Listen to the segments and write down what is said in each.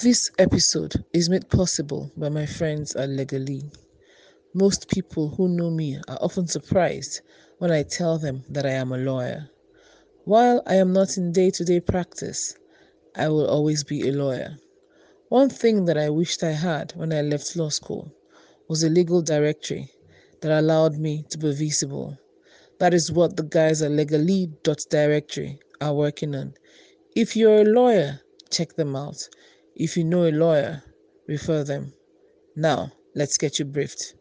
This episode is made possible by my friends at Legali. Most people who know me are often surprised when I tell them that I am a lawyer. While I am not in day to day practice, I will always be a lawyer. One thing that I wished I had when I left law school was a legal directory that allowed me to be visible. That is what the guys at legali.directory are working on. If you're a lawyer, check them out. If you know a lawyer, refer them. Now, let's get you briefed.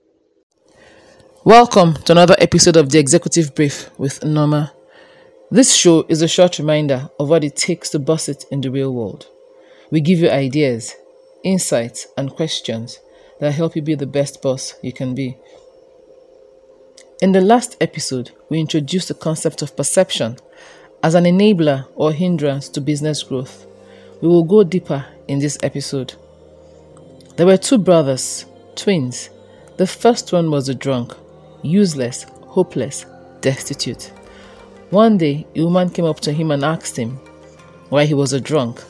Welcome to another episode of the Executive Brief with Norma. This show is a short reminder of what it takes to boss it in the real world. We give you ideas, insights, and questions that help you be the best boss you can be. In the last episode, we introduced the concept of perception as an enabler or hindrance to business growth. We will go deeper in this episode. There were two brothers, twins. The first one was a drunk, useless, hopeless, destitute. One day, a woman came up to him and asked him why he was a drunk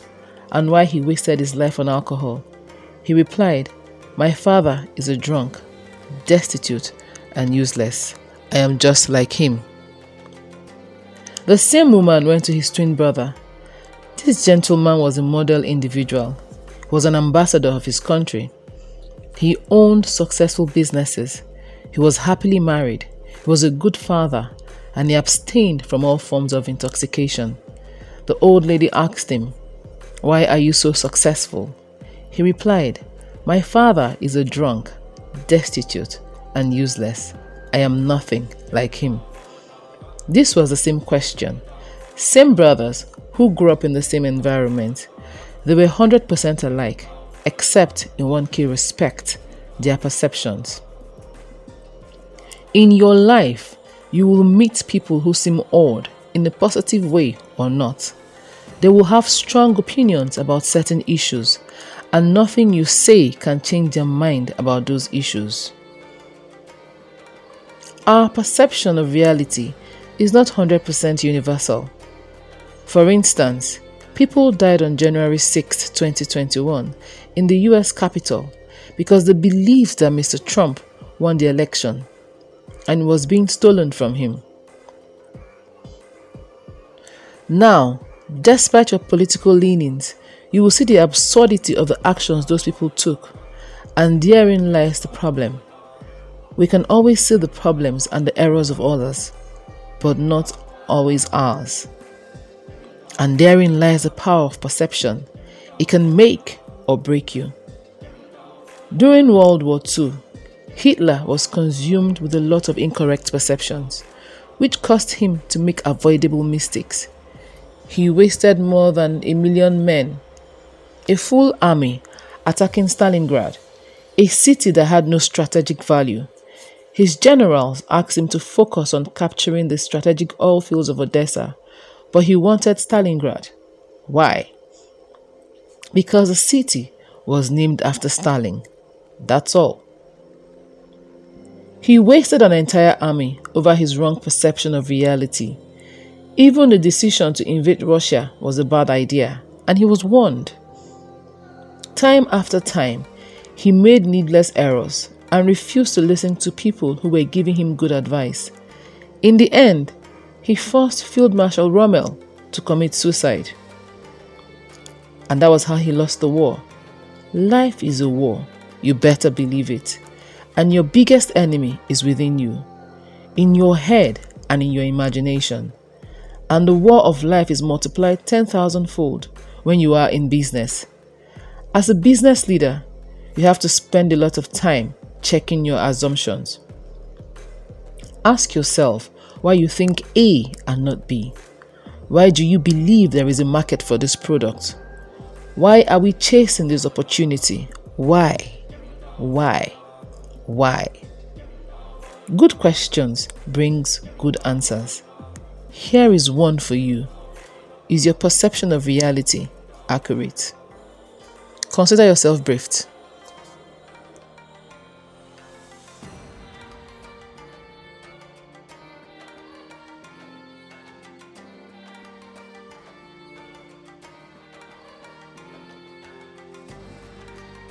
and why he wasted his life on alcohol. He replied, My father is a drunk, destitute, and useless. I am just like him. The same woman went to his twin brother. This gentleman was a model individual, was an ambassador of his country. He owned successful businesses. He was happily married. He was a good father and he abstained from all forms of intoxication. The old lady asked him, Why are you so successful? He replied, My father is a drunk, destitute, and useless. I am nothing like him. This was the same question. Same brothers who grew up in the same environment. They were 100% alike, except in one key respect their perceptions. In your life, you will meet people who seem odd in a positive way or not. They will have strong opinions about certain issues, and nothing you say can change their mind about those issues. Our perception of reality is not 100% universal. For instance, people died on January 6, 2021, in the US Capitol because they believed that Mr. Trump won the election and was being stolen from him. Now, despite your political leanings, you will see the absurdity of the actions those people took, and therein lies the problem. We can always see the problems and the errors of others, but not always ours. And therein lies the power of perception. It can make or break you. During World War II, Hitler was consumed with a lot of incorrect perceptions, which caused him to make avoidable mistakes. He wasted more than a million men, a full army, attacking Stalingrad, a city that had no strategic value. His generals asked him to focus on capturing the strategic oil fields of Odessa, but he wanted Stalingrad. Why? Because the city was named after Stalin. That's all. He wasted an entire army over his wrong perception of reality. Even the decision to invade Russia was a bad idea, and he was warned. Time after time, he made needless errors and refused to listen to people who were giving him good advice. In the end, he forced Field Marshal Rommel to commit suicide. And that was how he lost the war. Life is a war, you better believe it and your biggest enemy is within you, in your head and in your imagination. And the war of life is multiplied 10,000 fold when you are in business. As a business leader, you have to spend a lot of time checking your assumptions. Ask yourself why you think A and not B. Why do you believe there is a market for this product? Why are we chasing this opportunity? Why? Why? Why? Good questions brings good answers. Here is one for you. Is your perception of reality accurate? Consider yourself briefed.